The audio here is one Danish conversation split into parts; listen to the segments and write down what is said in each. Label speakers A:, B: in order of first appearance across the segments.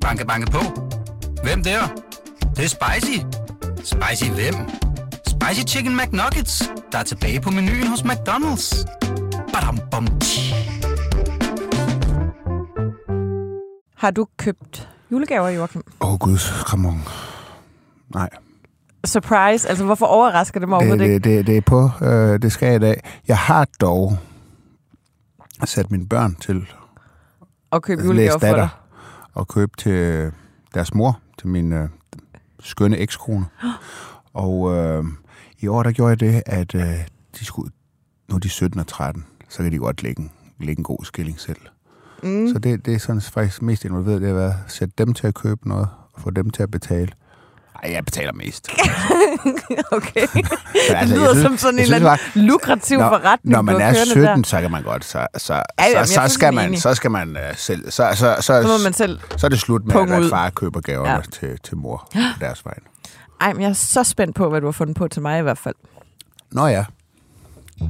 A: Banke, banke på. Hvem der? Det, det er spicy. Spicy hvem? Spicy Chicken McNuggets, der er tilbage på menuen hos McDonald's. Badum, bom, tji.
B: Har du købt julegaver, Joachim?
C: Åh, oh, gud, come on. Nej,
B: Surprise, altså hvorfor overrasker det mig
C: det,
B: overhovedet ikke?
C: det, det, det er på. Øh, det skal jeg i dag. Jeg har dog sat mine børn til
B: At købe julegaver
C: læse
B: for dig?
C: Og købe til deres mor, til min øh, skønne ekskone. Og øh, i år, der gjorde jeg det, at øh, de skulle, nu er de 17 og 13, så kan de godt lægge en, lægge en god skilling selv.
B: Mm.
C: Så det, det er sådan faktisk mest involveret, det har været at sætte dem til at købe noget, og få dem til at betale. Ej, jeg betaler mest.
B: okay.
C: Men
B: Det
C: altså, jeg
B: lyder
C: synes-
B: som sådan en eller anden lukrativ
C: Når-
B: forretning,
C: Når man er
B: kørende
C: 17,
B: der.
C: så kan man godt, så, så,
B: Ja, jamen, er
C: så, så, skal man, så skal man uh, selv, så, så, så,
B: Så må man selv...
C: så er det slut med, at, at far køber gaverne
B: Ja.
C: ja. til, til mor på deres vej.
B: Ej, men jeg er så spændt på, hvad du har fundet på til mig i hvert fald.
C: Nå ja.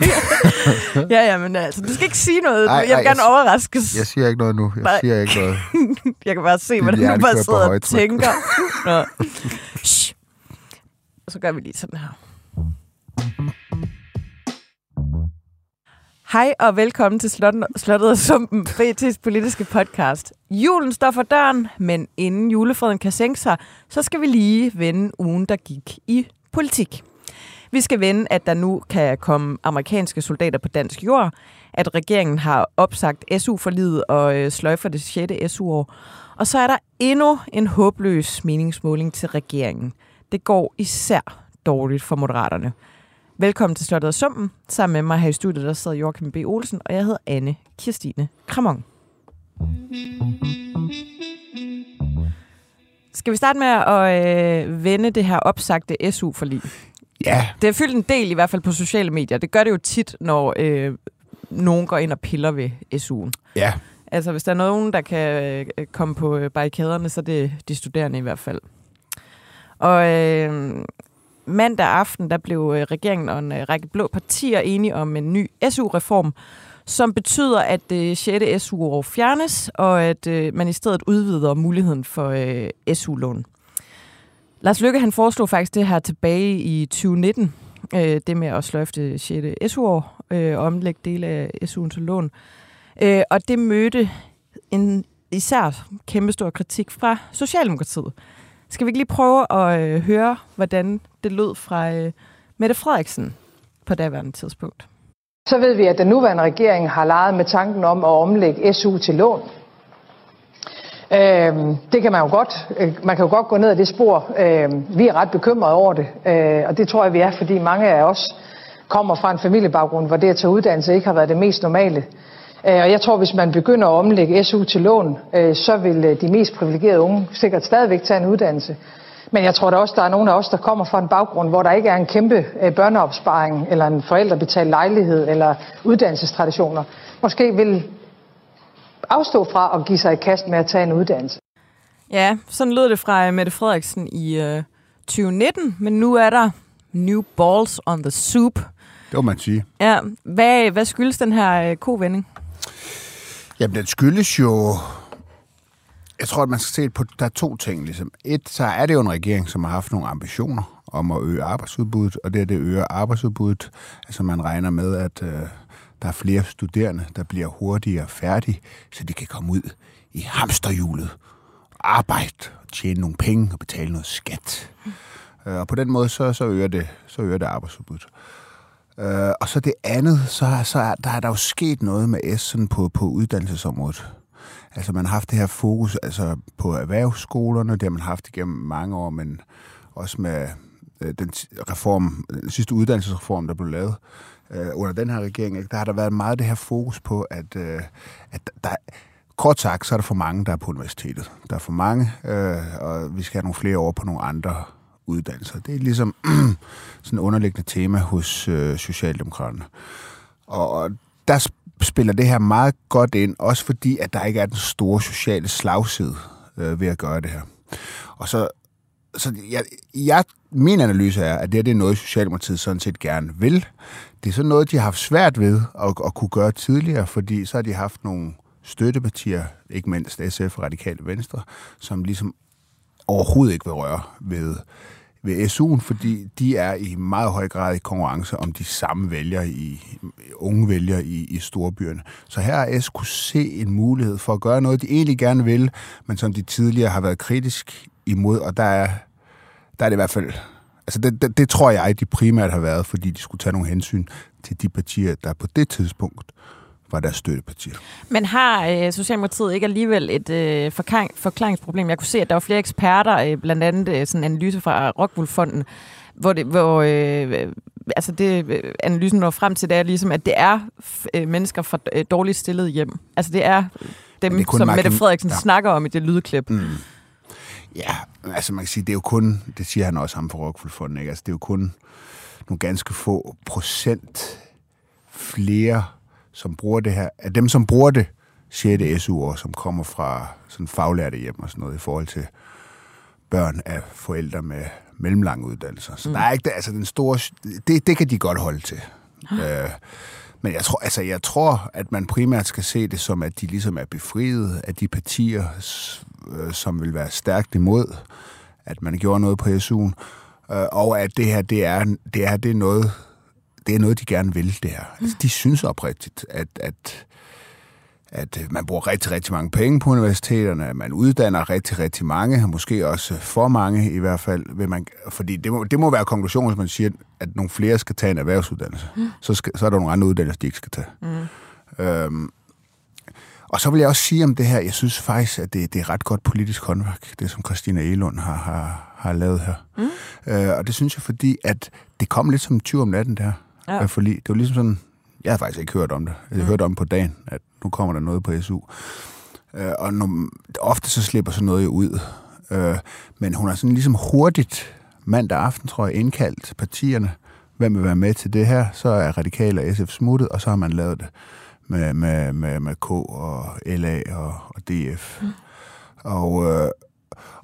B: ja, ja, men altså, du skal ikke sige noget.
C: Ej,
B: jeg vil
C: ej,
B: gerne
C: jeg-
B: overraskes.
C: Jeg siger ikke noget nu. Jeg
B: Nej.
C: siger ikke noget.
B: Jeg kan bare se, hvordan du bare sidder og tænker. Nå. Så gør vi lige sådan her. Hej og velkommen til Slottet, Slottet og Sumpen, BT's politiske podcast. Julen står for døren, men inden julefreden kan sænke sig, så skal vi lige vende ugen, der gik i politik. Vi skal vende, at der nu kan komme amerikanske soldater på dansk jord, at regeringen har opsagt SU-forlidet og øh, sløjfer det 6. SU-år. Og så er der endnu en håbløs meningsmåling til regeringen. Det går især dårligt for moderaterne. Velkommen til Slottet og Summen. Sammen med mig her i studiet, der sidder Joachim B. Olsen, og jeg hedder Anne Kirstine Kramon. Skal vi starte med at øh, vende det her opsagte SU-forlig?
C: Ja,
B: Det har fyldt en del, i hvert fald på sociale medier. Det gør det jo tit, når øh, nogen går ind og piller ved SU'en.
C: ja.
B: Altså, hvis der er nogen, der kan øh, komme på øh, barrikaderne, så er det de studerende i hvert fald. Og øh, mandag aften, der blev øh, regeringen og en øh, række blå partier enige om en ny SU-reform, som betyder, at det 6. SU-år fjernes, og at øh, man i stedet udvider muligheden for øh, SU-lån. Lars Lykke han foreslog faktisk det her tilbage i 2019, øh, det med at sløjfe 6. SU-år øh, og omlægge dele af SU'en til lån. Øh, og det mødte en især kæmpestor kritik fra Socialdemokratiet. Skal vi ikke lige prøve at øh, høre, hvordan det lød fra øh, Mette Frederiksen på daværende tidspunkt?
D: Så ved vi, at den nuværende regering har leget med tanken om at omlægge SU til lån. Øh, det kan man jo godt. Øh, man kan jo godt gå ned ad det spor. Øh, vi er ret bekymrede over det, øh, og det tror jeg, vi er, fordi mange af os kommer fra en familiebaggrund, hvor det at tage uddannelse ikke har været det mest normale. Øh, og jeg tror, hvis man begynder at omlægge SU til lån, øh, så vil de mest privilegerede unge sikkert stadigvæk tage en uddannelse. Men jeg tror da også, der er nogle af os, der kommer fra en baggrund, hvor der ikke er en kæmpe børneopsparing, eller en forældrebetalt lejlighed, eller uddannelsestraditioner. Måske vil afstå fra at give sig i kast med at tage en uddannelse.
B: Ja, sådan lød det fra øh, Mette Frederiksen i øh, 2019, men nu er der new balls on the soup.
C: Det må man sige.
B: Ja, hvad, hvad skyldes den her øh, kovending?
C: Jamen, den skyldes jo... Jeg tror, at man skal se på, der er to ting. Ligesom. Et, så er det jo en regering, som har haft nogle ambitioner om at øge arbejdsudbuddet, og det er det øger arbejdsudbuddet. Altså, man regner med, at øh, der er flere studerende, der bliver hurtigere færdige, så de kan komme ud i hamsterhjulet, arbejde, og tjene nogle penge og betale noget skat. Øh, Og på den måde, så, så, øger, det, så øger det arbejdsudbuddet. Øh, og så det andet, så, så er, der er der jo sket noget med S sådan på, på uddannelsesområdet. Altså man har haft det her fokus altså på erhvervsskolerne, det har man haft igennem mange år, men også med øh, den reform, den sidste uddannelsesreform, der blev lavet øh, under den her regering, ikke? der har der været meget det her fokus på, at, øh, at der, kort sagt, så er der for mange, der er på universitetet. Der er for mange, øh, og vi skal have nogle flere over på nogle andre uddannelser. Det er ligesom sådan et underliggende tema hos øh, Socialdemokraterne. Og, og der spiller det her meget godt ind, også fordi, at der ikke er den store sociale slagside øh, ved at gøre det her. Og så så jeg, jeg, min analyse er, at det, her, det er noget, Socialdemokratiet sådan set gerne vil. Det er sådan noget, de har haft svært ved at, at kunne gøre tidligere, fordi så har de haft nogle støttepartier, ikke mindst SF og Radikale Venstre, som ligesom overhovedet ikke vil røre ved, ved SU'en, fordi de er i meget høj grad i konkurrence om de samme vælgere i unge vælgere i, i storbyerne. Så her har S kunne se en mulighed for at gøre noget, de egentlig gerne vil, men som de tidligere har været kritisk imod, og der er, der er det i hvert fald... Altså det, det, det tror jeg, de primært har været, fordi de skulle tage nogle hensyn til de partier, der på det tidspunkt var deres støttepartier.
B: Men har øh, Socialdemokratiet ikke alligevel et øh, forklaring, forklaringsproblem? Jeg kunne se, at der var flere eksperter, øh, blandt andet øh, sådan en analyse fra Rockwool-fonden, hvor, det, hvor øh, altså det, øh, analysen når frem til, det er ligesom, at det er øh, mennesker fra øh, dårligt stillet hjem. Altså det er dem, det er som Mette Frederiksen ja. snakker om i det lydklip. Mm.
C: Ja, altså man kan sige, det er jo kun, det siger han også ham for Rockwool-fonden, ikke? Altså det er jo kun nogle ganske få procent flere som bruger det her, af dem, som bruger det 6. SU-år, som kommer fra sådan faglærte hjem og sådan noget, i forhold til børn af forældre med mellemlange uddannelser. Så mm. der er ikke, altså den store, det, det kan de godt holde til. øh, men jeg tror, altså, jeg tror, at man primært skal se det som, at de ligesom er befriet af de partier, øh, som vil være stærkt imod, at man gjorde noget på SU'en, øh, og at det her, det er, det er, det er noget, det er noget, de gerne vil, det her. Altså, de synes oprigtigt, at, at, at man bruger rigtig, rigtig mange penge på universiteterne, at man uddanner rigtig, rigtig mange, måske også for mange i hvert fald. Vil man, fordi det må, det må være konklusionen, hvis man siger, at nogle flere skal tage en erhvervsuddannelse. Mm. Så, skal, så er der nogle andre uddannelser, de ikke skal tage. Mm. Øhm, og så vil jeg også sige om det her, jeg synes faktisk, at det, det er ret godt politisk håndværk, det som Christina Elund har, har, har lavet her. Mm. Øh, og det synes jeg, fordi at det kom lidt som en tyv om natten, der ja. forlig. Det var ligesom sådan, jeg har faktisk ikke hørt om det. Jeg mm. hørt om på dagen, at nu kommer der noget på SU. Øh, og når, ofte så slipper sådan noget jo ud. Øh, men hun har sådan ligesom hurtigt mandag aften, tror jeg, indkaldt partierne, hvem vil være med til det her. Så er Radikale og SF smuttet, og så har man lavet det med, med, med, med K og LA og, og DF. Mm. Og, øh,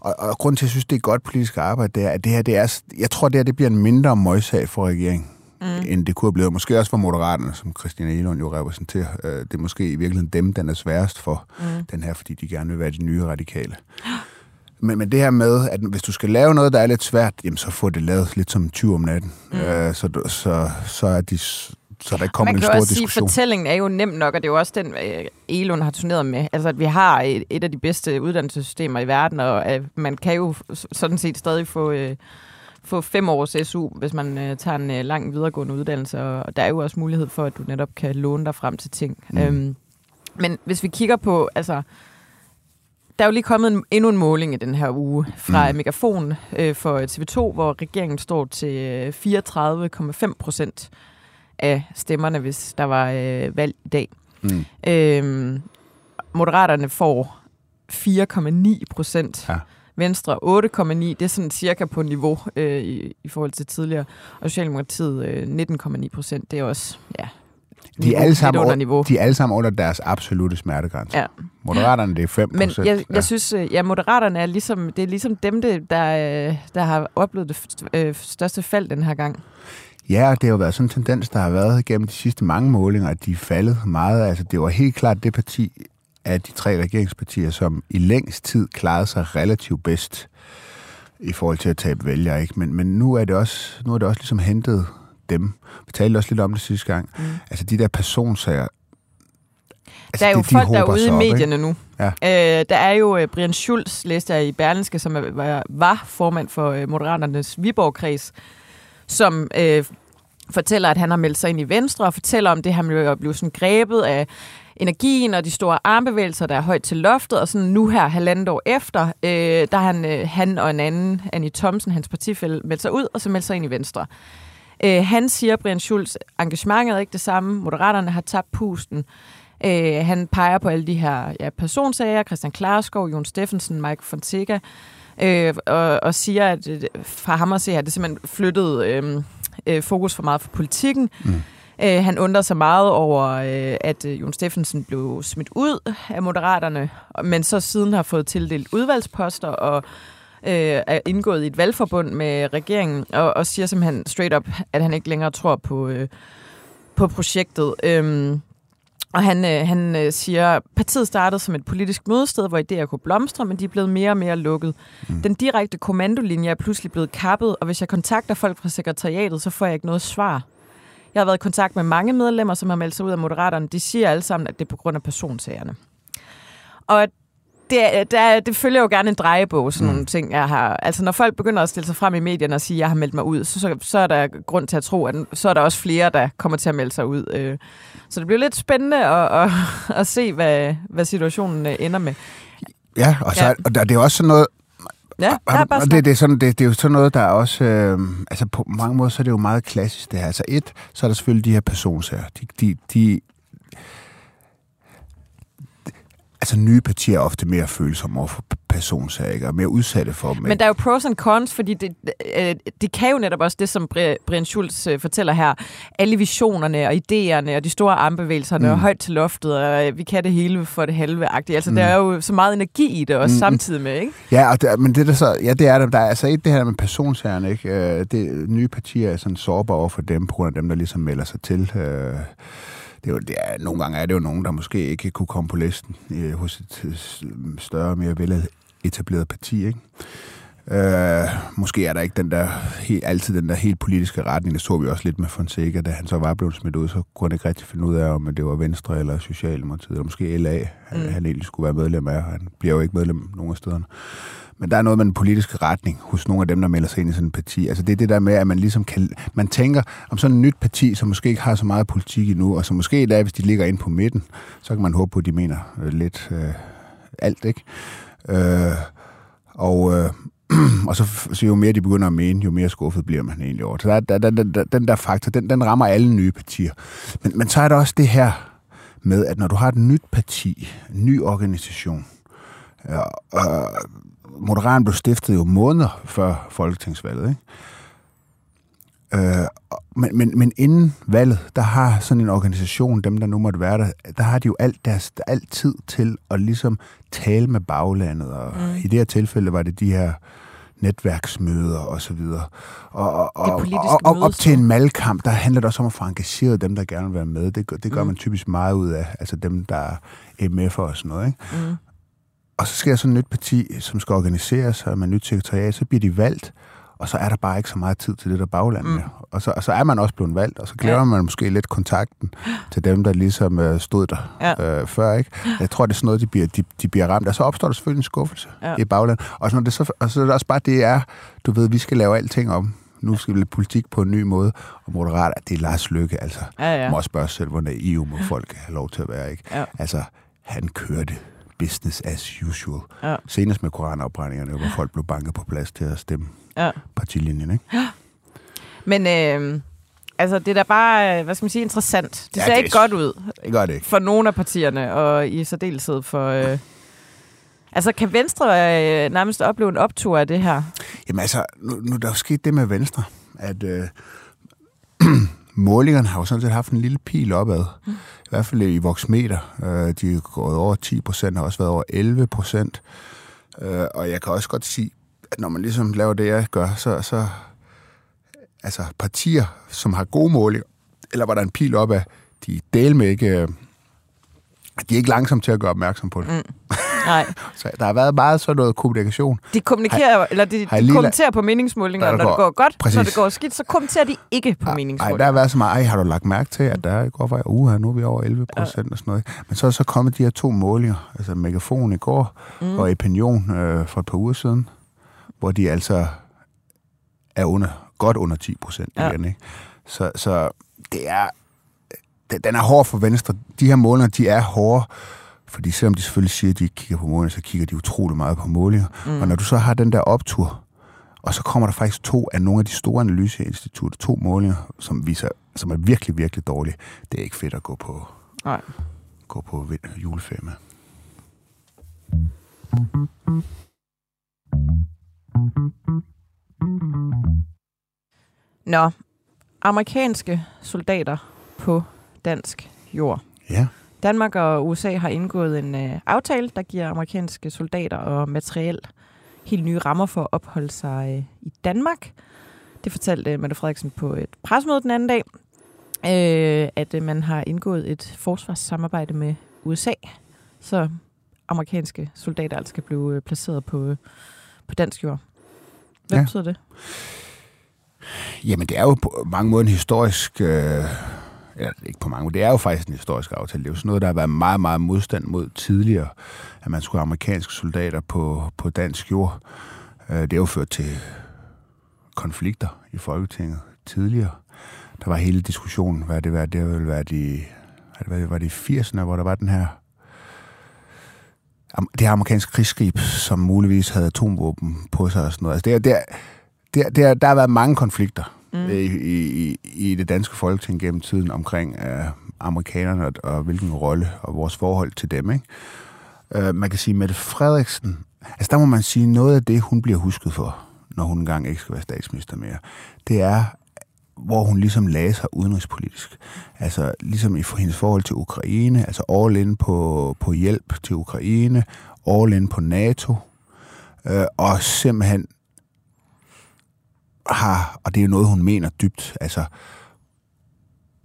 C: og, og grunden til, at jeg synes, det er godt politisk arbejde, det er, at det her, det er, jeg tror, det her det bliver en mindre møgssag for regeringen mm. end det kunne have blevet. Måske også for Moderaterne, som Christina Elund jo repræsenterer. Øh, det er måske i virkeligheden dem, den er sværest for, mm. den her, fordi de gerne vil være de nye radikale. Men, men det her med, at hvis du skal lave noget, der er lidt svært, jamen så få det lavet lidt som en 20 om natten. Mm. Øh, så, så, så er de så der ikke kommer en stor diskussion. Man kan også sige,
B: at fortællingen er jo nem nok, og det er jo også den, øh, Elon har turneret med. Altså, at vi har et, et af de bedste uddannelsessystemer i verden, og at man kan jo sådan set stadig få... Øh, få fem års SU, hvis man øh, tager en øh, lang videregående uddannelse, og der er jo også mulighed for, at du netop kan låne dig frem til ting. Mm. Øhm, men hvis vi kigger på, altså, der er jo lige kommet en, endnu en måling i den her uge fra mm. Megafon øh, for TV2, hvor regeringen står til 34,5 procent af stemmerne, hvis der var øh, valg i dag. Mm. Øhm, Moderaterne får 4,9 procent. Ja. Venstre 8,9, det er sådan cirka på niveau øh, i, i forhold til tidligere. Og Socialdemokratiet øh, 19,9 procent, det er også, ja,
C: de er, alle sammen under niveau. de er alle sammen under deres absolute smertegrænse. Ja. Moderaterne, det er 5
B: Men jeg, jeg ja. synes, øh, ja, Moderaterne er ligesom, det er ligesom dem, der, øh, der har oplevet det øh, største fald den her gang.
C: Ja, det har jo været sådan en tendens, der har været gennem de sidste mange målinger, at de er faldet meget. Altså, det var helt klart det parti, af de tre regeringspartier, som i længst tid klarede sig relativt bedst i forhold til at tabe vælgere. Ikke? Men, men nu, er det også, nu er det også ligesom hentet dem. Vi talte også lidt om det sidste gang. Mm. Altså de der personsager,
B: Altså, der er jo det, folk, de der er ude i medierne ikke? nu. Ja. Øh, der er jo uh, Brian Schulz, læste jeg i Berlinske, som var, var formand for uh, Moderaternes Viborg-kreds, som øh, fortæller, at han har meldt sig ind i Venstre, og fortæller om det, han blev, blev sådan grebet af energien og de store armbevægelser, der er højt til loftet, og sådan nu her, halvandet år efter, øh, der han, øh, han og en anden, Annie Thomsen, hans partifælde, meldt sig ud, og så meldt sig ind i Venstre. Øh, han siger, Brian Schulz, engagementet er ikke det samme, moderaterne har tabt pusten. Øh, han peger på alle de her ja, personsager, Christian Klarskov, Jon Steffensen, Mike Fonseca, øh, og, og siger, at øh, fra ham at se, har det simpelthen flyttet øh, øh, fokus for meget for politikken. Mm. Øh, han undrer sig meget over, øh, at øh, Jon Steffensen blev smidt ud af Moderaterne, men så siden har fået tildelt udvalgsposter, og øh, er indgået i et valgforbund med regeringen, og, og siger simpelthen straight up, at han ikke længere tror på, øh, på projektet. Øhm, og han, øh, han øh, siger, partiet startede som et politisk mødested, hvor idéer kunne blomstre, men de er blevet mere og mere lukket. Mm. Den direkte kommandolinje er pludselig blevet kappet, og hvis jeg kontakter folk fra sekretariatet, så får jeg ikke noget svar. Jeg har været i kontakt med mange medlemmer, som har meldt sig ud af Moderaterne. De siger alle sammen, at det er på grund af personsagerne. Og det, der, det følger jo gerne en drejebog, sådan mm. nogle ting, jeg har. Altså, når folk begynder at stille sig frem i medierne og sige, at jeg har meldt mig ud, så, så, så er der grund til at tro, at så er der også flere, der kommer til at melde sig ud. Øh. Så det bliver lidt spændende at, at, at se, hvad, hvad situationen øh, ender med.
C: Ja, og, så, ja. og der, det er også sådan noget,
B: Ja, ja bare
C: og det, det, er sådan, det, det er jo sådan noget, der er også... Øh, altså på mange måder, så er det jo meget klassisk det her. Altså et, så er der selvfølgelig de her personsager. De, de, de, altså nye partier er ofte mere følsomme over for personsager, ikke? og mere udsatte for dem.
B: Men der er jo pros and cons, fordi det, øh, det kan jo netop også det, som Brian Schulz øh, fortæller her. Alle visionerne og idéerne og de store armbevægelserne mm. og højt til loftet, og øh, vi kan det hele for det halve -agtigt. Altså, mm. der er jo så meget energi i det også mm. samtidig med, ikke?
C: Ja, og det, men det der så, ja, det er der. Der er altså et det her med personsagerne, ikke? Det, nye partier er sådan sårbare over for dem, på grund af dem, der ligesom melder sig til. Øh, det er jo, det er, nogle gange er det jo nogen, der måske ikke kunne komme på listen øh, hos et større, mere veletableret parti. Ikke? Øh, måske er der ikke den der, helt, altid den der helt politiske retning. Det så vi også lidt med Fonseca, da han så var blevet smidt ud, så kunne han ikke rigtig finde ud af, om det var Venstre eller Socialdemokratiet, eller måske LA, han, mm. han egentlig skulle være medlem af. Han bliver jo ikke medlem nogen af stederne. Men der er noget med den politiske retning hos nogle af dem, der melder sig ind i sådan et parti. Altså det er det der med, at man ligesom kan... Man tænker om sådan et nyt parti, som måske ikke har så meget politik endnu, og som måske er, hvis de ligger inde på midten, så kan man håbe på, at de mener øh, lidt øh, alt, ikke? Øh, og... Øh, og så, så jo mere de begynder at mene, jo mere skuffet bliver man egentlig over. Så der, der, der, der, den der faktor, den, den rammer alle nye partier. Men, men så er der også det her med, at når du har et nyt parti, en ny organisation, ja, øh, øh Moderaterne blev stiftet jo måneder før folketingsvalget, ikke? Øh, men, men, men inden valget, der har sådan en organisation, dem der nu måtte være der, der har de jo alt deres alt tid til at ligesom tale med baglandet, og mm. i det her tilfælde var det de her netværksmøder og så videre. Og, og, og, og, og op til en malkamp, der handler det også om at få engageret dem, der gerne vil være med. Det, det gør mm. man typisk meget ud af, altså dem, der er MF'er og sådan noget. Ikke? Mm. Og så sker sådan et nyt parti, som skal organisere sig med nyt sekretariat, så bliver de valgt, og så er der bare ikke så meget tid til det der bagland mm. Og, så, og så er man også blevet valgt, og så glemmer ja. man måske lidt kontakten til dem, der ligesom øh, stod der ja. øh, før. Ikke? Jeg tror, det er sådan noget, de bliver, de, de bliver ramt. Og så opstår der selvfølgelig en skuffelse ja. i bagland. Og så, når det så, og så er det også bare, det er, du ved, vi skal lave alting om. Nu skal vi lave politik på en ny måde. Og moderat, det er Lars Lykke, altså. Ja, ja. Må også spørge selv, hvor naiv må folk have lov til at være, ikke? Ja. Altså, han kørte business as usual. Ja. Senest med koranafbrændingerne, hvor folk blev banket på plads til at stemme ja. partilinjen. Ikke? Ja.
B: Men øh, altså, det er da bare, hvad skal man sige, interessant. Det ja, ser det ikke godt ud
C: det gør det ikke.
B: for nogle af partierne, og i særdeleshed for... Øh, altså, kan Venstre øh, nærmest opleve en optur af det her?
C: Jamen altså, nu, nu der er jo sket det med Venstre, at... Øh, målingerne har jo sådan set haft en lille pil opad. Mm. I hvert fald i voksmeter. Øh, de er gået over 10 procent, har også været over 11 procent. Øh, og jeg kan også godt sige, når man ligesom laver det, jeg gør, så, så altså partier, som har gode målinger, eller hvor der er en pil opad, de del med ikke... Øh, de er ikke langsomme til at gøre opmærksom på det. Mm. Nej. så der har været meget sådan noget kommunikation.
B: De kommunikerer, har, eller de, de kommenterer på meningsmålinger, når, når det går godt. Præcis. Når det går skidt, så kommenterer de ikke på meningsmålinger.
C: Nej, der har været så meget, ej, har du lagt mærke til, at der går for her, nu er vi over 11 procent og sådan noget. Men så er så kommet de her to målinger, altså Megafon i går mm. og Opinion øh, for et par uger siden, hvor de altså er under, godt under 10 procent ja. igen. Ikke? Så, så det er, den er hård for Venstre. De her målinger, de er hårde, fordi selvom de selvfølgelig siger, at de ikke kigger på målinger, så kigger de utrolig meget på målinger. Mm. Og når du så har den der optur, og så kommer der faktisk to af nogle af de store analyseinstitutter, to målinger, som viser, som er virkelig, virkelig dårlige. Det er ikke fedt at gå på, Nej. Gå på juleferie med.
B: Nå, amerikanske soldater på dansk jord.
C: Ja.
B: Danmark og USA har indgået en øh, aftale, der giver amerikanske soldater og materiel helt nye rammer for at opholde sig øh, i Danmark. Det fortalte Mette Frederiksen på et presmøde den anden dag, øh, at øh, man har indgået et forsvarssamarbejde med USA, så amerikanske soldater altså skal blive øh, placeret på, øh, på dansk jord. Hvad
C: Ja.
B: betyder det?
C: Jamen, det er jo på mange måder en historisk... Øh, eller ikke på mange måder, det er jo faktisk en historisk aftale. Det er jo sådan noget, der har været meget, meget modstand mod tidligere, at man skulle have amerikanske soldater på, på dansk jord. Øh, det har jo ført til konflikter i Folketinget tidligere. Der var hele diskussionen, hvad det var, det vel været i, hvad det var, var det i 80'erne, hvor der var den her det her amerikanske krigsskib, som muligvis havde atomvåben på sig og sådan noget. Altså det, er- det, er- det, er- det, er- der har været mange konflikter mm. i, i, i det danske folketing gennem tiden omkring øh, amerikanerne og, og hvilken rolle og vores forhold til dem. Ikke? Øh, man kan sige, Mette Frederiksen, altså der må man sige, noget af det, hun bliver husket for, når hun engang ikke skal være statsminister mere, det er, hvor hun ligesom lagde sig udenrigspolitisk. Altså ligesom i for hendes forhold til Ukraine, altså all in på, på hjælp til Ukraine, all in på NATO, øh, og simpelthen har, og det er jo noget, hun mener dybt, altså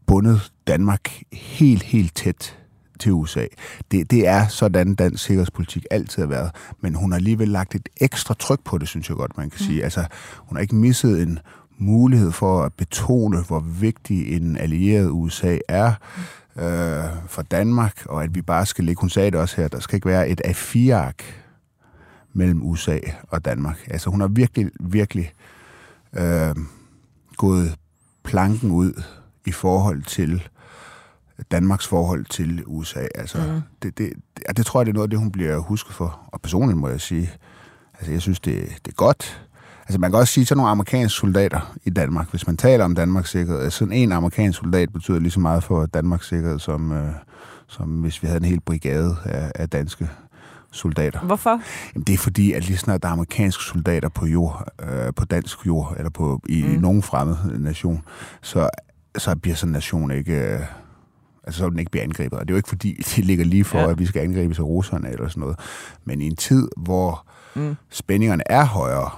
C: bundet Danmark helt, helt tæt til USA. Det, det er sådan, dansk sikkerhedspolitik altid har været. Men hun har alligevel lagt et ekstra tryk på det, synes jeg godt, man kan mm. sige. Altså, hun har ikke misset en mulighed for at betone, hvor vigtig en allieret USA er øh, for Danmark, og at vi bare skal ligge, hun sagde det også her, der skal ikke være et A4-ark mellem USA og Danmark. Altså, hun har virkelig, virkelig øh, gået planken ud i forhold til Danmarks forhold til USA. Altså, mm. det, det, det, det tror jeg, det er noget af det, hun bliver husket for. Og personligt må jeg sige, altså jeg synes, det, det er godt. Altså man kan også sige, sådan nogle amerikanske soldater i Danmark, hvis man taler om Danmarks sikkerhed, altså sådan en amerikansk soldat betyder lige så meget for Danmarks sikkerhed, som, øh, som hvis vi havde en hel brigade af, af danske soldater.
B: Hvorfor?
C: Jamen, det er fordi, at lige snart der er amerikanske soldater på jord, øh, på dansk jord, eller på, i, mm. i nogen fremmed nation, så, så bliver sådan en nation ikke... Øh, altså så den ikke blive angrebet. Og det er jo ikke fordi, det ligger lige for,
B: ja.
C: at vi skal angribes af russerne eller sådan noget. Men i en tid, hvor mm. spændingerne er højere,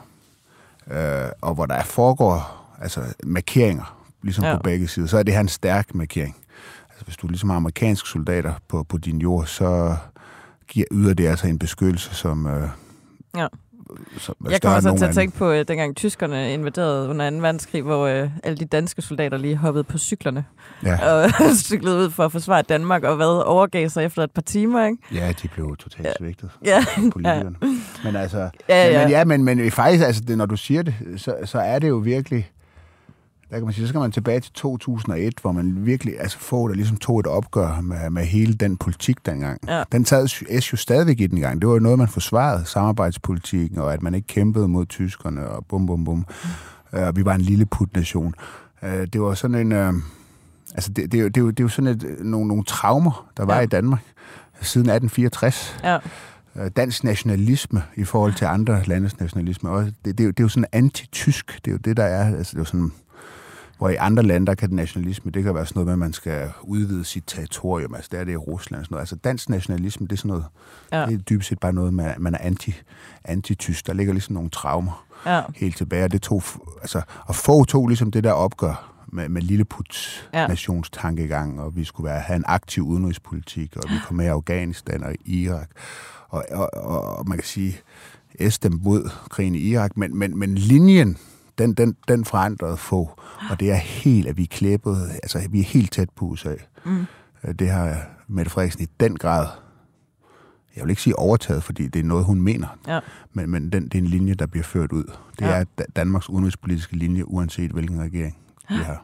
C: øh, og hvor der er foregår altså markeringer, ligesom
B: ja.
C: på begge sider, så er det her en stærk markering. Altså hvis du ligesom har amerikanske soldater på, på din jord, så giver, yder det altså en beskyttelse, som, øh,
B: Ja.
C: Som er
B: Jeg kommer så til at tænke på, øh, dengang tyskerne invaderede under 2. verdenskrig, hvor øh, alle de danske soldater lige hoppede på cyklerne
C: Ja.
B: og cyklede ud for at forsvare Danmark, og hvad overgav sig efter et par timer, ikke?
C: Ja, de blev totalt svigtet.
B: Ja,
C: politikerne. Men altså,
B: Ja,
C: ja,
B: ja.
C: Men, men, ja, men, men faktisk, altså, det, når du siger det, så, så er det jo virkelig, der kan man sige, så skal man tilbage til 2001, hvor man virkelig, altså få der ligesom tog et opgør med, med hele den politik dengang.
B: Ja.
C: Den sad S jo stadigvæk i den gang. Det var jo noget, man forsvarede, samarbejdspolitikken, og at man ikke kæmpede mod tyskerne, og bum, bum, bum. Mm. Og vi var en lille putnation. Øh, Det var sådan en... øh, Altså, det, det, er jo- det, er jo- det er jo sådan et, øh, nogle, nogle traumer, der var
B: Ja.
C: i Danmark siden 1864
B: Ja.
C: øh, dansk nationalisme i forhold til andre landes nationalisme. Og det, det, er jo, det er jo sådan anti-tysk. Det er jo det, der er. Altså, det er jo sådan, hvor i andre lande, der kan nationalisme, det kan være sådan noget med, at man skal udvide sit territorium. Altså, der er det i Rusland og sådan noget. Altså, dansk nationalisme, det er sådan noget,
B: Ja.
C: det er dybest set bare noget, man, man er anti, anti-tysk. Der ligger ligesom nogle traumer
B: Ja.
C: helt tilbage. Og det tog, altså, og få tog ligesom det der opgør med, med Lilleputs
B: ja.
C: nationstankegang, og vi skulle være, have en aktiv udenrigspolitik, og vi kom med i Afghanistan og Irak. Og, og, og, og man kan sige, S dem mod krigen i Irak, men, men, men linjen, den, den, den forandrede få, og det er helt, at vi er klæbet, altså vi er helt tæt på USA. Mm. Det har Mette Frederiksen i den grad, jeg vil ikke sige overtaget, fordi det er noget, hun mener,
B: Ja.
C: men, men den, det er en linje, der bliver ført ud. Det
B: Ja.
C: er Da- Danmarks udenrigspolitiske linje, uanset hvilken regering vi har.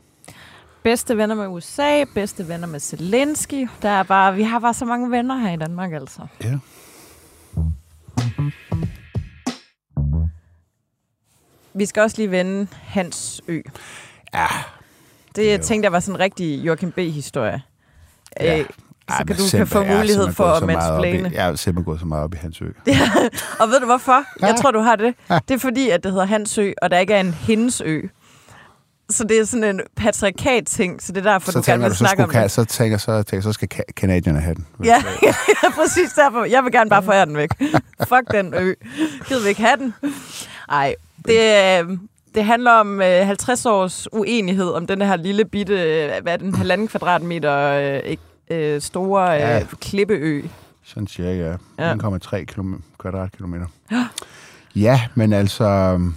B: Bedste venner med USA, bedste venner med Zelensky. Der er bare, vi har bare så mange venner her i Danmark, altså.
C: Ja.
B: Vi skal også lige vende Hans Ø.
C: Ja,
B: Det jeg tænkte jeg var sådan en rigtig Joachim B-historie.
C: Ja.
B: Øh, så
C: Ej,
B: kan du kan få
C: er
B: mulighed
C: simpelthen
B: for at mansplane.
C: Jeg er simpelthen gået så meget op i hans ø.
B: Og ved du hvorfor? Jeg tror, du har det. Det er fordi, at det hedder Hans Ø, og der ikke er en hendes ø. så det er sådan en patriarkat-ting, så det er derfor,
C: Så
B: du gerne vil
C: du,
B: snakke om det.
C: så tænker så, tænker, så skal ka- kanadierne have den.
B: Ja, ja, præcis derfor. Jeg vil gerne bare forære den væk. Fuck den ø. Gider vi ikke have den? Ej, det, øh, det handler om øh, 50 års uenighed om den her lille bitte, øh, hvad er den, halvanden kvadratmeter øh, ikke, øh, store øh,
C: Ja.
B: klippeø.
C: Sådan cirka, ja.
B: Ja.
C: 1,3 km, kvadratkilometer. Ja, men altså, øhm,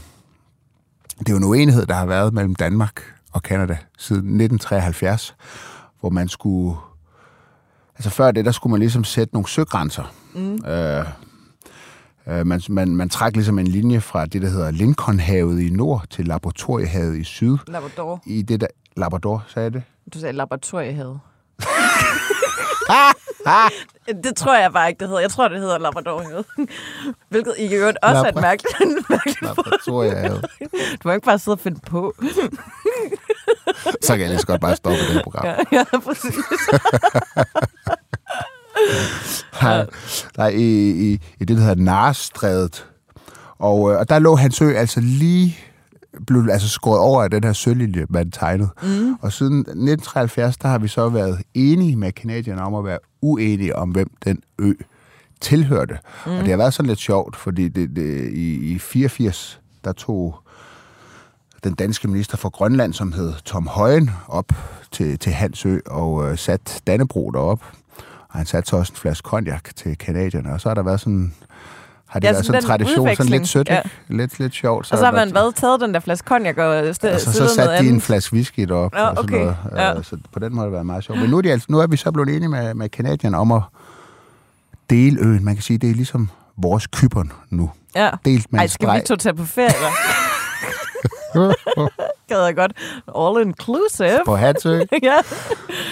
C: det er jo en uenighed, der har været mellem Danmark og Kanada siden 1973, hvor man skulle, altså før det, der skulle man ligesom sætte nogle søgrænser. Mm. Øh, øh, man, man, man trak ligesom en linje fra det, der hedder Lincolnhavet i nord til Laboratoriehavet i syd.
B: Labrador.
C: I det der, Labrador, sagde jeg det?
B: Du sagde laboratoriehavet. det tror jeg bare ikke, det hedder. Jeg tror, det hedder Labradorhavet. Hvilket i øvrigt også er et
C: Labra-
B: mærkeligt, mærkeligt. Du må ikke bare sidde og finde på.
C: Så kan jeg lige så godt bare stoppe det program.
B: Ja, ja præcis.
C: Nej, nej i, i, i det, der hedder Narstrædet. Og, øh, og der lå hans ø altså lige blev altså skåret over af den her sølvlinje, man tegnede. Mm. Og siden 1973, der har vi så været enige med kanadierne om at være uenige om, hvem den ø tilhørte. Mm. Og det har været sådan lidt sjovt, fordi det, det, i, i 84, der tog den danske minister for Grønland, som hed Tom Højen, op til, til Hans Ø og øh, sat Dannebro derop. Og han satte så også en flaske cognac til kanadierne. Og så har der været sådan... Har det
B: Ja,
C: ja, været
B: sådan
C: sådan en tradition, sådan
B: udveksling.
C: lidt sødt,
B: Ja.
C: ja. lidt, lidt sjovt.
B: Og så har man
C: været-
B: hvad, taget den der flaske cognac og st-
C: Altså, så satte de en
B: andet.
C: flaske whisky derop.
B: Ja,
C: og sådan
B: okay.
C: noget.
B: Ja.
C: Øh, Så på den måde har det været meget sjovt. Men nu er, de, altså, nu er vi så blevet enige med, med kanadierne om at dele øen. Man kan sige, det er ligesom vores kyberen nu.
B: Ja.
C: Delt med
B: Ej,
C: en
B: skal vi to tage på ferie? Gad jeg godt. All inclusive.
C: På Hatsø.
B: ja.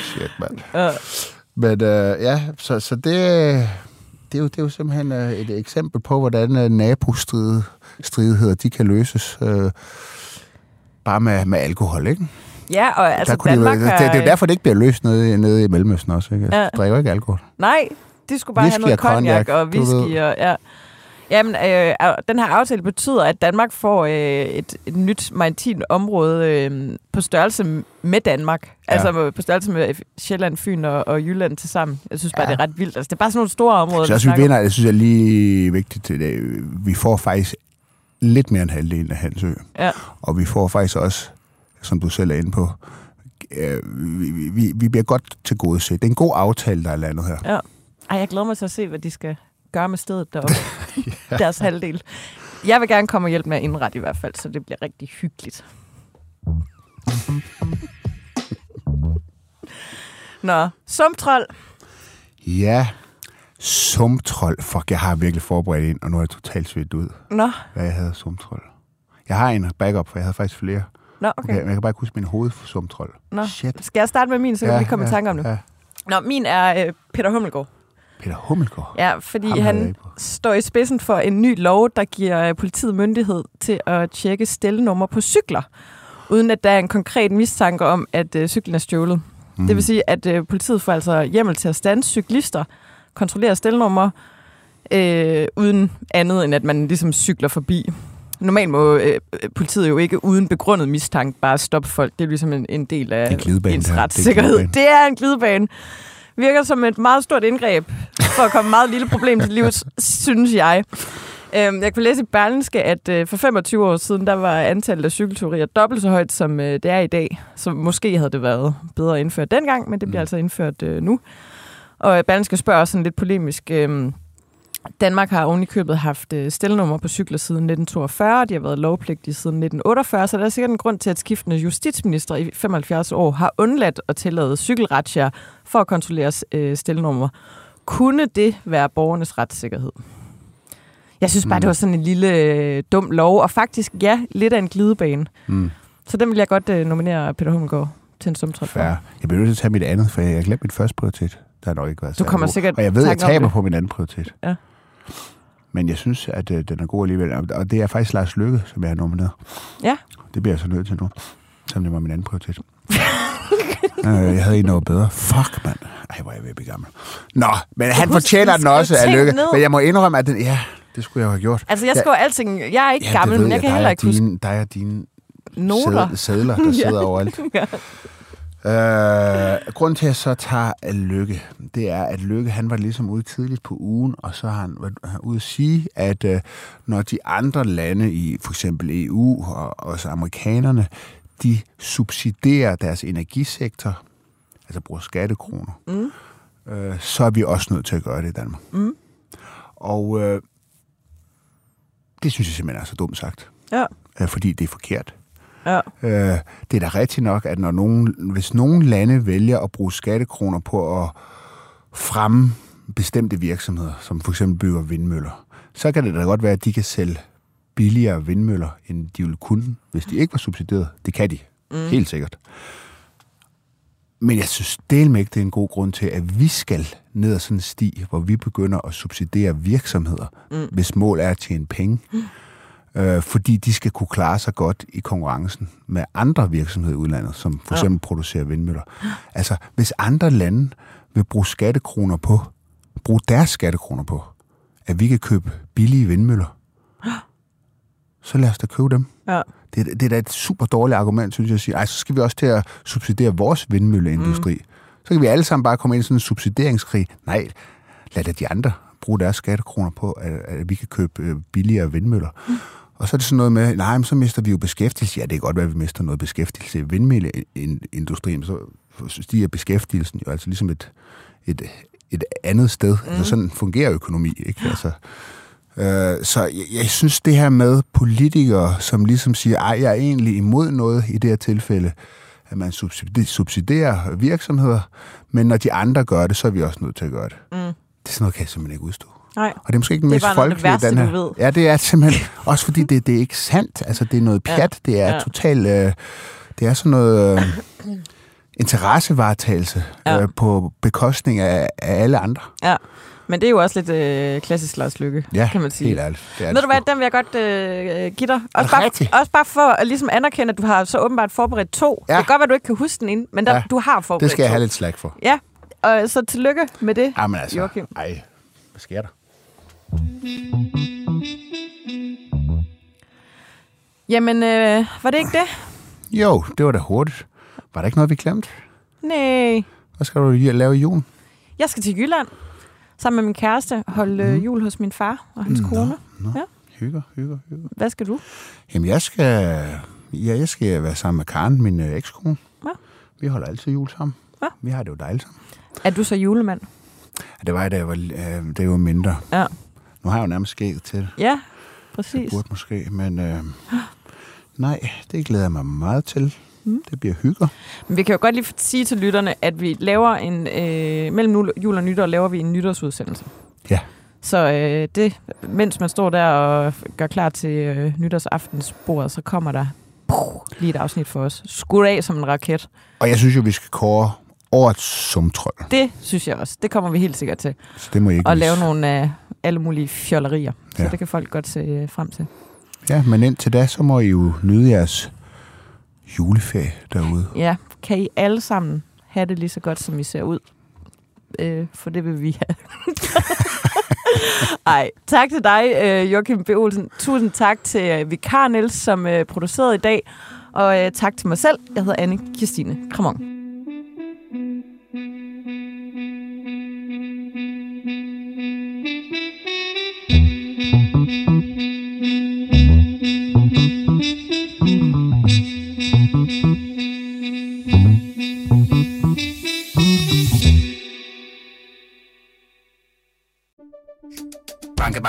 C: Shit, mand.
B: Ja.
C: Men øh, ja, så, så det, det, er jo, det er jo simpelthen øh, et eksempel på, hvordan øh, nabostridigheder, de kan løses øh, bare med, med alkohol, ikke?
B: ja, og altså
C: Der kunne de,
B: Danmark
C: det,
B: har...
C: det, er jo derfor, det ikke bliver løst nede, nede i Mellemøsten også, ikke? Altså,
B: Ja.
C: drikker ikke alkohol.
B: Nej, de skulle bare
C: Whisky
B: have noget
C: cognac
B: og whisky. Og, ja. Jamen, øh, den her aftale betyder, at Danmark får øh, et, et nyt maritimt område øh, på størrelse med Danmark. Ja. Altså på størrelse med Sjælland, Fyn og, og Jylland til sammen. Jeg synes bare,
C: Ja.
B: det er ret vildt. Altså, det er bare sådan nogle store områder.
C: Så også, vi vinder, det synes jeg er lige vigtigt. Det, vi får faktisk lidt mere end halvdelen af Hansø.
B: Ja.
C: Og vi får faktisk også, som du selv er inde på, øh, vi, vi, vi bliver godt til gode set. Det er en god aftale, der er landet her.
B: Ja. Ej, jeg glæder mig til at se, hvad de skal gøre med stedet deroppe. ja. Deres halvdel. Jeg vil gerne komme og hjælpe med at indrette i hvert fald, så det bliver rigtig hyggeligt. Nå, sumtrol.
C: Ja, sumtrol. Fuck, jeg har virkelig forberedt en, og nu er jeg totalt svedt ud,
B: Nå,
C: hvad jeg havde af sumtrol. Jeg har en backup, for jeg havde faktisk flere.
B: Nå
C: Okay.
B: okay.
C: Men jeg kan bare ikke huske min hoved for sumtrol.
B: Nå.
C: Shit.
B: Skal jeg starte med min, så kan ja, vi komme i tanke om det?
C: Ja.
B: Nå, min er øh, Peter Hummelgaard.
C: Peter Hummelgaard.
B: Ja, fordi
C: Ham
B: han står i spidsen for en ny lov, der giver øh, politiet myndighed til at tjekke stelnummer på cykler, uden at der er en konkret mistanke om, at øh, cyklen er stjålet. Mm. Det vil sige, at øh, politiet får altså hjemmel til at stande cyklister, kontrollere stelnummer, øh, uden andet end at man ligesom cykler forbi. Normalt må øh, politiet jo ikke uden begrundet mistanke bare stoppe folk. Det er ligesom en, en del af
C: en
B: ens
C: er
B: retssikkerhed. Det er en glidebane. Virker som et meget stort indgreb for at komme et meget lille problem til livs, synes jeg. Øhm, Jeg kunne læse i Berlinske, at øh, for 25 år siden, der var antallet af cykelteorier dobbelt så højt, som øh, det er i dag. Så måske havde det været bedre at indføre dengang, men det bliver
C: Mm.
B: altså indført øh, nu. Og øh, Berlinske spørger også sådan lidt polemisk. Øh, Danmark har oven i købet haft øh, stelnummer på cykler siden 1942, de har været lovpligtige siden 1948, så der er sikkert en grund til, at skiftende justitsminister i 75 år har undladt at tillade cykelretsjer for at kontrollere øh, stelnummer. Kunne det være borgernes retssikkerhed? Jeg synes bare,
C: Mm.
B: det var sådan en lille øh, dum lov, og faktisk, ja, lidt af en glidebane.
C: Mm.
B: Så den vil jeg godt øh, nominere Peter Hummelgaard til en sumtrop for.
C: Fair. Jeg bliver nødt til at tage mit andet, for jeg har glemt min første prioritet. Der har nok ikke været
B: Du kommer
C: god.
B: sikkert
C: Og jeg ved, jeg taber på min anden prioritet.
B: Ja.
C: Men jeg synes, at øh, den er god alligevel. Og- det er faktisk Lars Lykke, som jeg har nomineret.
B: Ja.
C: Det bliver jeg så nødt til nu. Selvom det var min anden prioritet. øh, jeg havde der var bedre. Fuck, mand. Ej, hvor er jeg ved at blive gammel. Nå, men han
B: Husk,
C: fortjener den også af Lykke.
B: ned.
C: Men jeg må indrømme, at den... Ja, det skulle jeg jo have gjort.
B: Altså, jeg skriver alting. Jeg er ikke
C: Ja,
B: gammel, men jeg kan
C: dig
B: heller ikke huske.
C: dine, dig og dine
B: Noter.
C: sæd- sædler, der sidder overalt.
B: Ja.
C: Øh, grunden til, at jeg så tager Lykke, det er, at Lykke, han var ligesom ude tidligt på ugen, og så har han været ude at sige, at øh, når de andre lande i for eksempel EU og også amerikanerne, de subsidierer deres energisektor, altså bruger skattekroner, mm. øh, så er vi også nødt til at gøre det i Danmark.
B: Mm.
C: Og øh, det synes jeg simpelthen er så dumt sagt,
B: Ja.
C: øh, fordi det er forkert.
B: Ja.
C: Øh, det er da rigtigt nok, at når nogen, hvis nogle lande vælger at bruge skattekroner på at fremme bestemte virksomheder, som for eksempel bygger vindmøller, så kan det da godt være, at de kan sælge billigere vindmøller, end de ville kunne, hvis de ikke var subsidieret. Det kan de, mm. helt sikkert. Men jeg synes del ikke, det er en god grund til, at vi skal ned ad sådan en sti, hvor vi begynder at subsidiere virksomheder, mm. hvis mål er at tjene penge. Mm øh, fordi de skal kunne klare sig godt i konkurrencen med andre virksomheder i udlandet, som for eksempel ja. producerer vindmøller. Altså, hvis andre lande vil bruge skattekroner på, bruge deres skattekroner på, at vi kan købe billige vindmøller, så lad os da købe dem.
B: Ja.
C: Det, det er da et super dårligt argument, synes jeg, at sige, Ej, så skal vi også til at subsidiere vores vindmølleindustri. Mm. Så kan vi alle sammen bare komme ind i sådan en subsidieringskrig. Nej, lad da de andre bruge deres skattekroner på, at, at vi kan købe øh, billigere vindmøller. Mm. Og så er det sådan noget med, nej, men så mister vi jo beskæftigelse. Ja, det kan godt være, at vi mister noget beskæftigelse i vindmølleindustrien, så stiger beskæftigelsen jo altså ligesom et, et, et andet sted. Mm. Altså sådan fungerer økonomi, ikke? Altså, øh, så jeg, jeg synes, det her med politikere, som ligesom siger, ej, jeg er egentlig imod noget i det her tilfælde, at man subsidier- subsidierer virksomheder, men når de andre gør det, så er vi også nødt til at gøre det. Mm. Det er sådan noget, kan jeg simpelthen ikke udstå.
B: Nej.
C: Og det er måske ikke den mest folkelige, den her.
B: ved.
C: Ja, det er simpelthen også fordi, det, det er ikke sandt. Altså, det er noget pjat. Ja. Det er
B: Ja.
C: totalt... Øh, det er sådan noget øh, interessevaretagelse
B: Ja.
C: øh, på bekostning af, af alle andre.
B: Ja. Men det er jo også lidt øh, klassisk Lars Lykke,
C: Ja,
B: kan man sige.
C: helt ærligt. Det er
B: Ved du hvad, den vil jeg godt øh, give dig. Også
C: det
B: bare, også bare for at ligesom anerkende, at du har så åbenbart forberedt to.
C: Ja.
B: Det kan godt være, at du ikke kan huske den ind, men der,
C: Ja.
B: du har forberedt
C: Det skal jeg
B: to.
C: have lidt slag for.
B: Ja, og så tillykke med det.
C: Jamen altså,
B: Joachim.
C: ej, hvad sker der?
B: Jamen, øh, var det ikke det?
C: Jo, det var da hurtigt. Var der ikke noget, vi glemte?
B: Nej.
C: Hvad skal du lave i julen?
B: Jeg skal til Jylland sammen med min kæreste holde mm. jul hos min far og hans kone.
C: Nå,
B: Ja.
C: hygger, hygger, hygger.
B: Hvad skal du?
C: Jamen, jeg skal, ja, jeg skal være sammen med Karen, min øh, ekskone.
B: Ja.
C: Vi holder altid jul sammen.
B: Ja.
C: Vi har det jo dejligt sammen.
B: Er du så julemand?
C: Ja, Det var jeg, da jeg var, øh, jeg var mindre.
B: Ja.
C: Nu har jeg jo nærmest skægget til det.
B: Ja, præcis.
C: Burde måske, men øh, nej, det glæder jeg mig meget til. Mm. Det bliver hygger.
B: Men vi kan jo godt lige sige til lytterne, at vi laver en, øh, mellem jul og nytår, laver vi en nytårsudsendelse.
C: Ja.
B: Så øh, det, mens man står der og gør klar til øh, nytårsaftensbordet, så kommer der puh, lige et afsnit for os. Skudt af som en raket.
C: Og jeg synes jo, vi skal kåre årets sumtrøl.
B: Det synes jeg også. Det kommer vi helt sikkert til.
C: Så det må I ikke
B: Og lave nogle øh, alle mulige fjollerier. Så
C: Ja.
B: det kan folk godt se øh, frem til.
C: Ja, men indtil da, så må I jo nyde jeres juleferie derude.
B: Ja, kan I alle sammen have det lige så godt, som I ser ud? Øh, for det vil vi have. Ej, tak til dig, øh, Joachim B. Olsen. Tusind tak til øh, Vikar Niels, som øh, producerede i dag. Og øh, tak til mig selv. Jeg hedder Anne Kirstine Kramon.